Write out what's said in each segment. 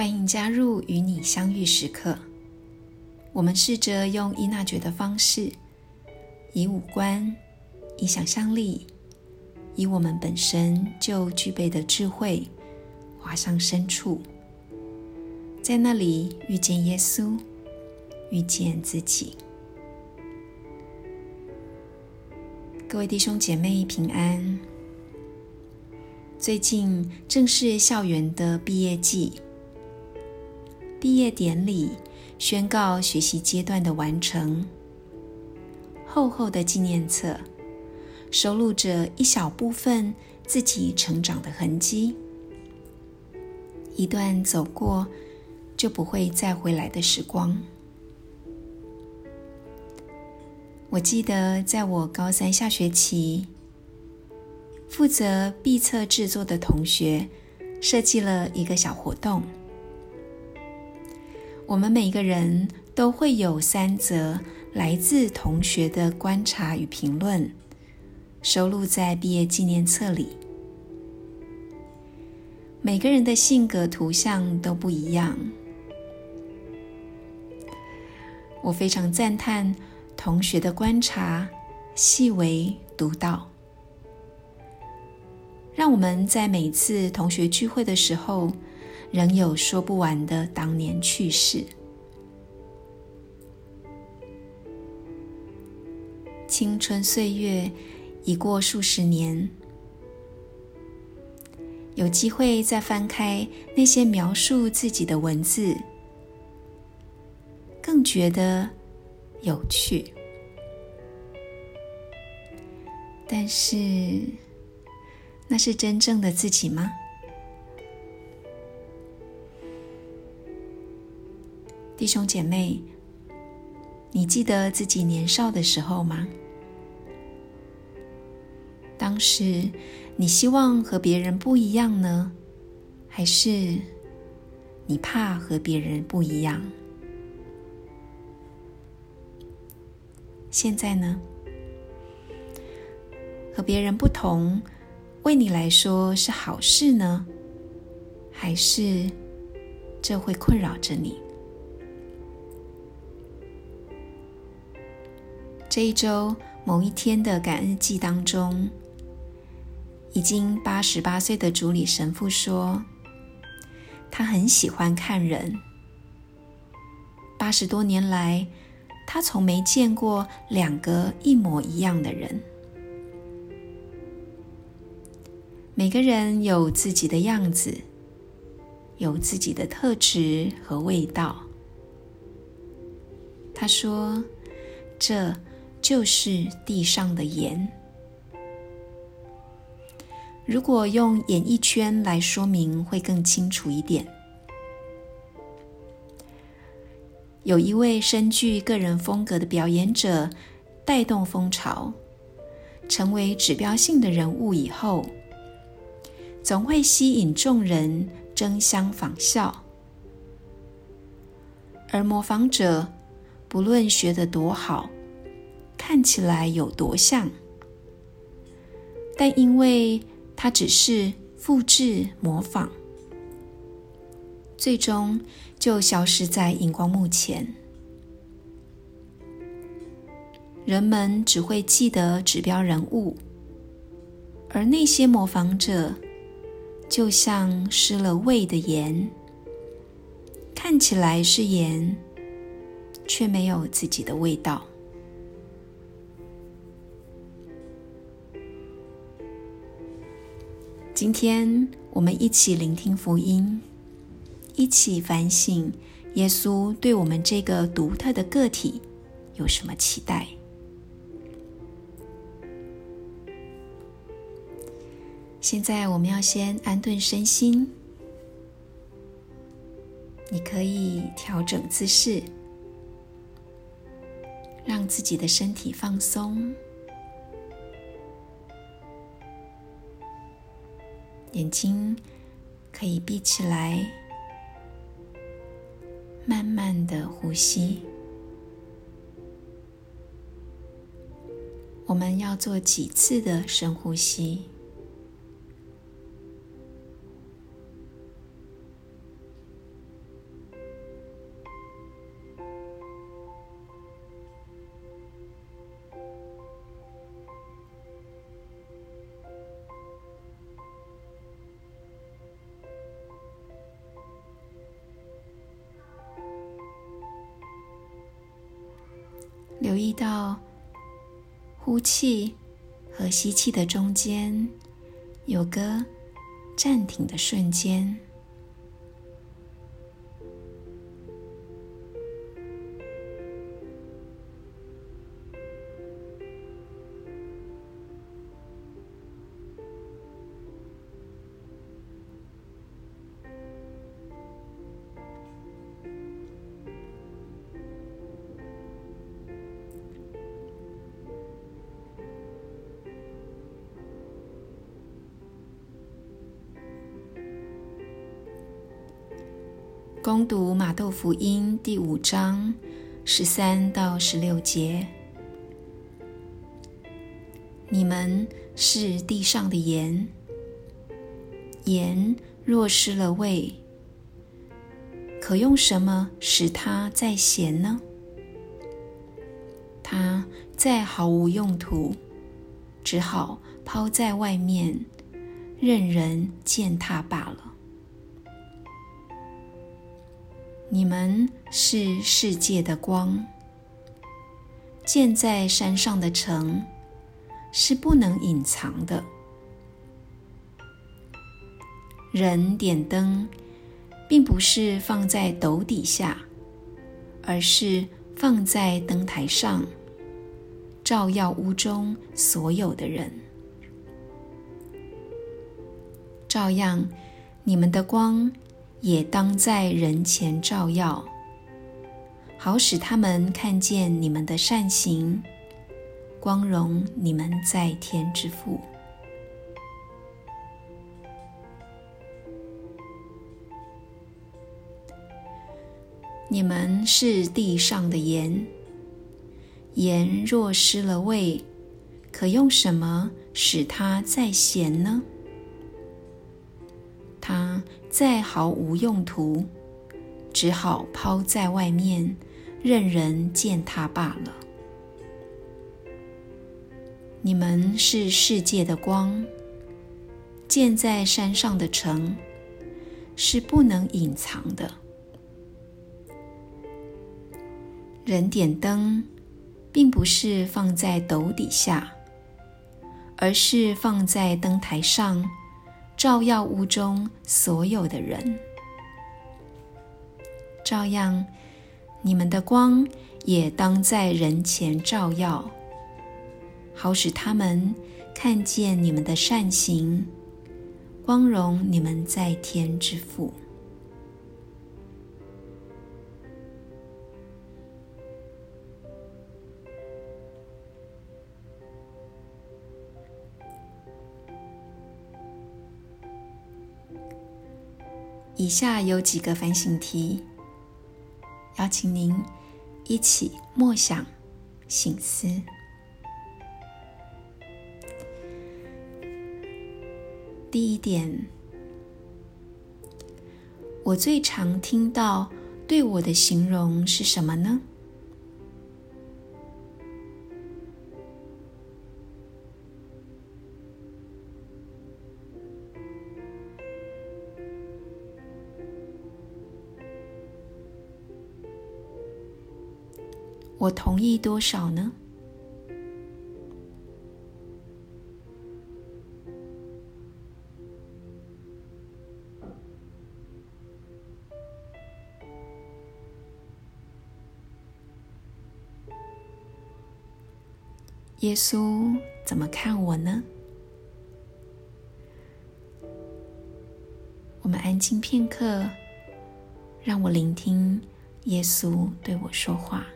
欢迎加入与你相遇时刻。我们试着用伊娜觉的方式，以五官、以想象力、以我们本身就具备的智慧，滑向深处，在那里遇见耶稣，遇见自己。各位弟兄姐妹平安。最近正是校园的毕业季，毕业典礼宣告学习阶段的完成。厚厚的纪念册收录着一小部分自己成长的痕迹，一段走过就不会再回来的时光。我记得，在我高三下学期，负责毕测制作的同学设计了一个小活动。我们每个人都会有三则来自同学的观察与评论，收录在毕业纪念册里。每个人的性格图像都不一样，我非常赞叹。同学的观察细微独到，让我们在每次同学聚会的时候，仍有说不完的当年趣事。青春岁月已过数十年，有机会再翻开那些描述自己的文字，更觉得。有趣，但是那是真正的自己吗？弟兄姐妹，你记得自己年少的时候吗？当时你希望和别人不一样呢，还是你怕和别人不一样？现在呢？和别人不同，为你来说是好事呢，还是这会困扰着你？这一周某一天的感恩季当中，已经八十八岁的主理神父说，他很喜欢看人，八十多年来。他从没见过两个一模一样的人。每个人有自己的样子，有自己的特质和味道。他说：“这就是地上的盐。如果用演艺圈来说明，会更清楚一点。”有一位深具个人风格的表演者带动风潮，成为指标性的人物以后，总会吸引众人争相仿效。而模仿者不论学得多好，看起来有多像，但因为它只是复制模仿。最终就消失在荧光幕前，人们只会记得指标人物，而那些模仿者就像失了味的盐，看起来是盐，却没有自己的味道。今天我们一起聆听福音。一起反省，耶稣对我们这个独特的个体有什么期待？现在我们要先安顿身心，你可以调整姿势，让自己的身体放松，眼睛可以闭起来。慢慢的呼吸，我们要做几次的深呼吸。留意到呼气和吸气的中间有个暂停的瞬间。攻读马窦福音第五章十三到十六节：你们是地上的盐，盐若失了味，可用什么使它再咸呢？它再毫无用途，只好抛在外面，任人践踏罢了。你们是世界的光，建在山上的城是不能隐藏的。人点灯，并不是放在斗底下，而是放在灯台上，照耀屋中所有的人。照样，你们的光。也当在人前照耀，好使他们看见你们的善行，光荣你们在天之父。你们是地上的盐，盐若失了味，可用什么使它再咸呢？它。再毫无用途，只好抛在外面，任人践踏罢了。你们是世界的光，建在山上的城是不能隐藏的。人点灯，并不是放在斗底下，而是放在灯台上。照耀屋中所有的人，照样，你们的光也当在人前照耀，好使他们看见你们的善行，光荣你们在天之父。以下有几个反省题，邀请您一起默想、醒思。第一点，我最常听到对我的形容是什么呢？我同意多少呢？耶稣怎么看我呢？我们安静片刻，让我聆听耶稣对我说话。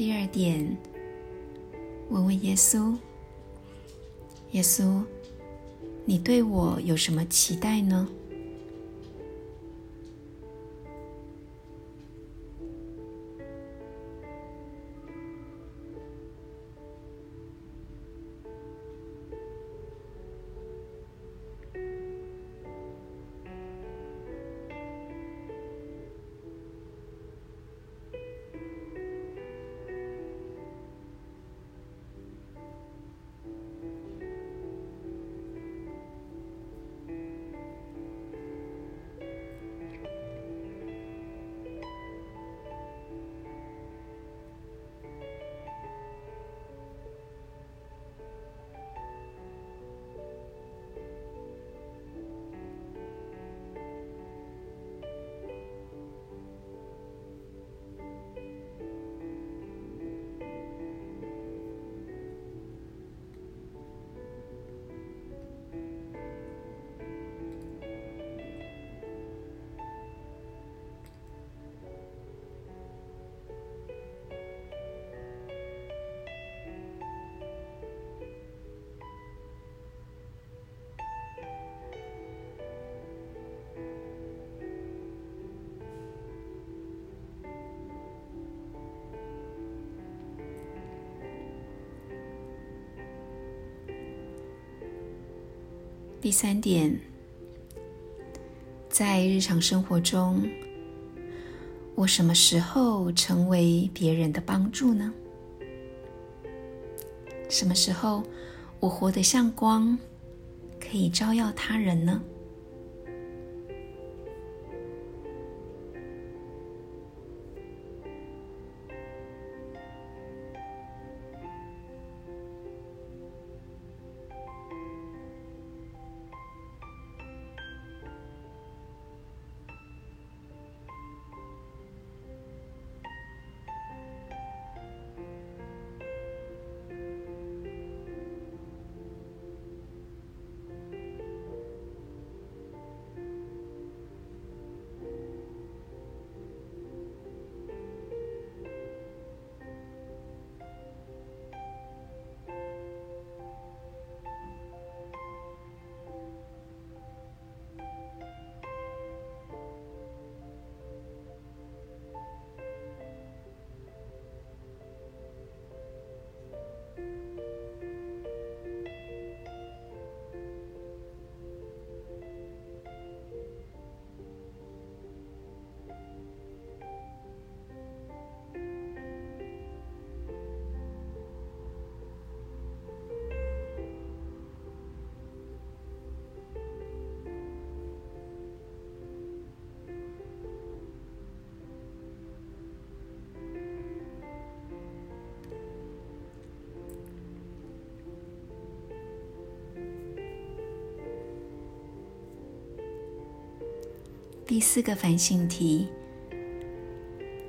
第二点，问问耶稣：耶稣，你对我有什么期待呢？第三点，在日常生活中，我什么时候成为别人的帮助呢？什么时候我活得像光，可以照耀他人呢？第四个反省题：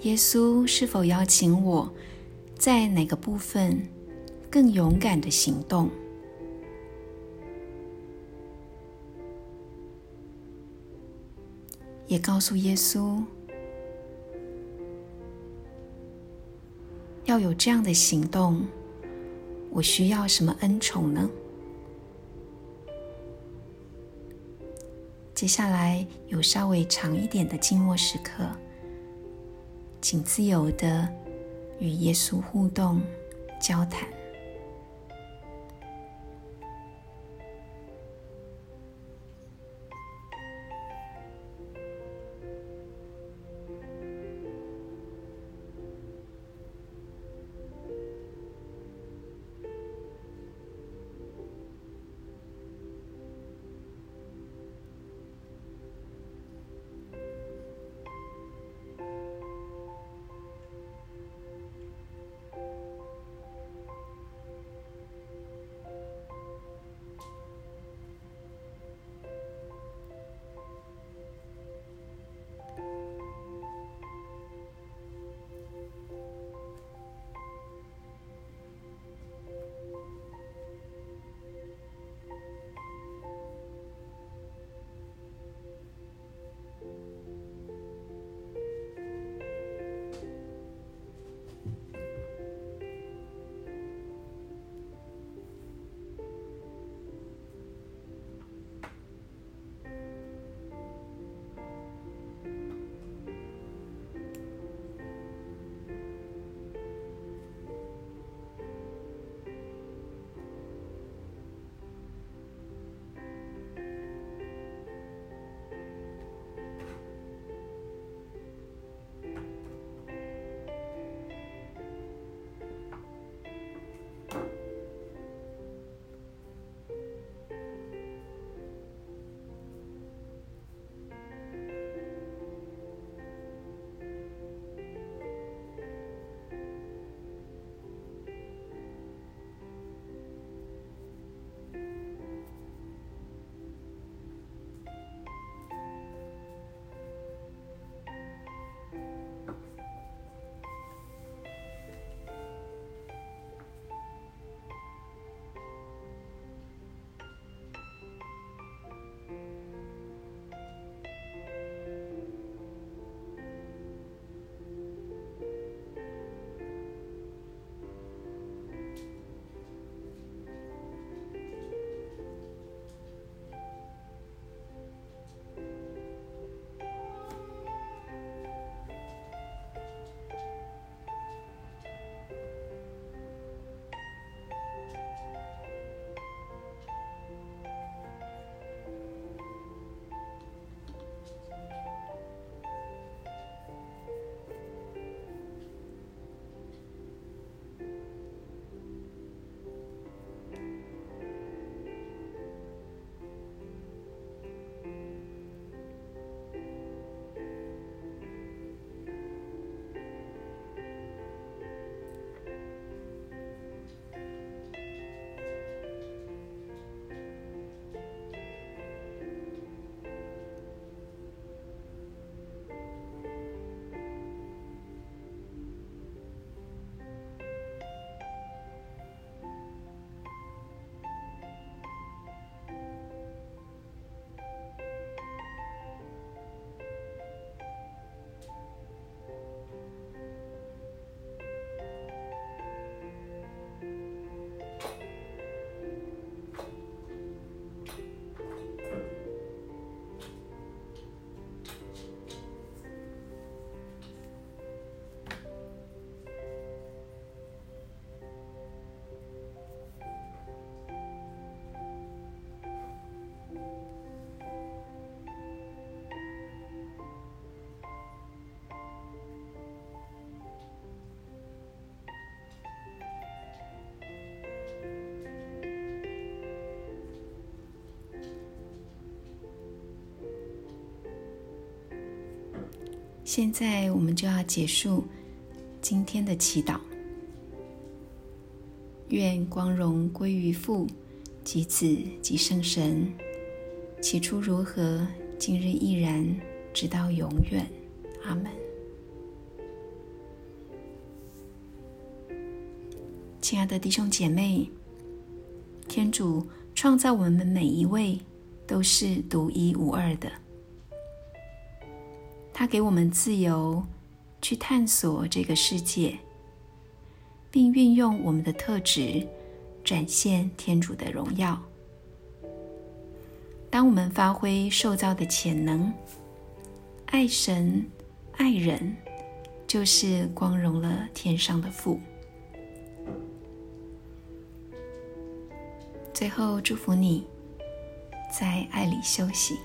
耶稣是否邀请我在哪个部分更勇敢的行动？也告诉耶稣，要有这样的行动，我需要什么恩宠呢？接下来有稍微长一点的静默时刻，请自由的与耶稣互动、交谈。现在我们就要结束今天的祈祷。愿光荣归于父、及子、及圣神。起初如何，今日亦然，直到永远。阿门。亲爱的弟兄姐妹，天主创造我们每一位都是独一无二的。他给我们自由去探索这个世界，并运用我们的特质展现天主的荣耀。当我们发挥受造的潜能，爱神、爱人，就是光荣了天上的父。最后，祝福你在爱里休息。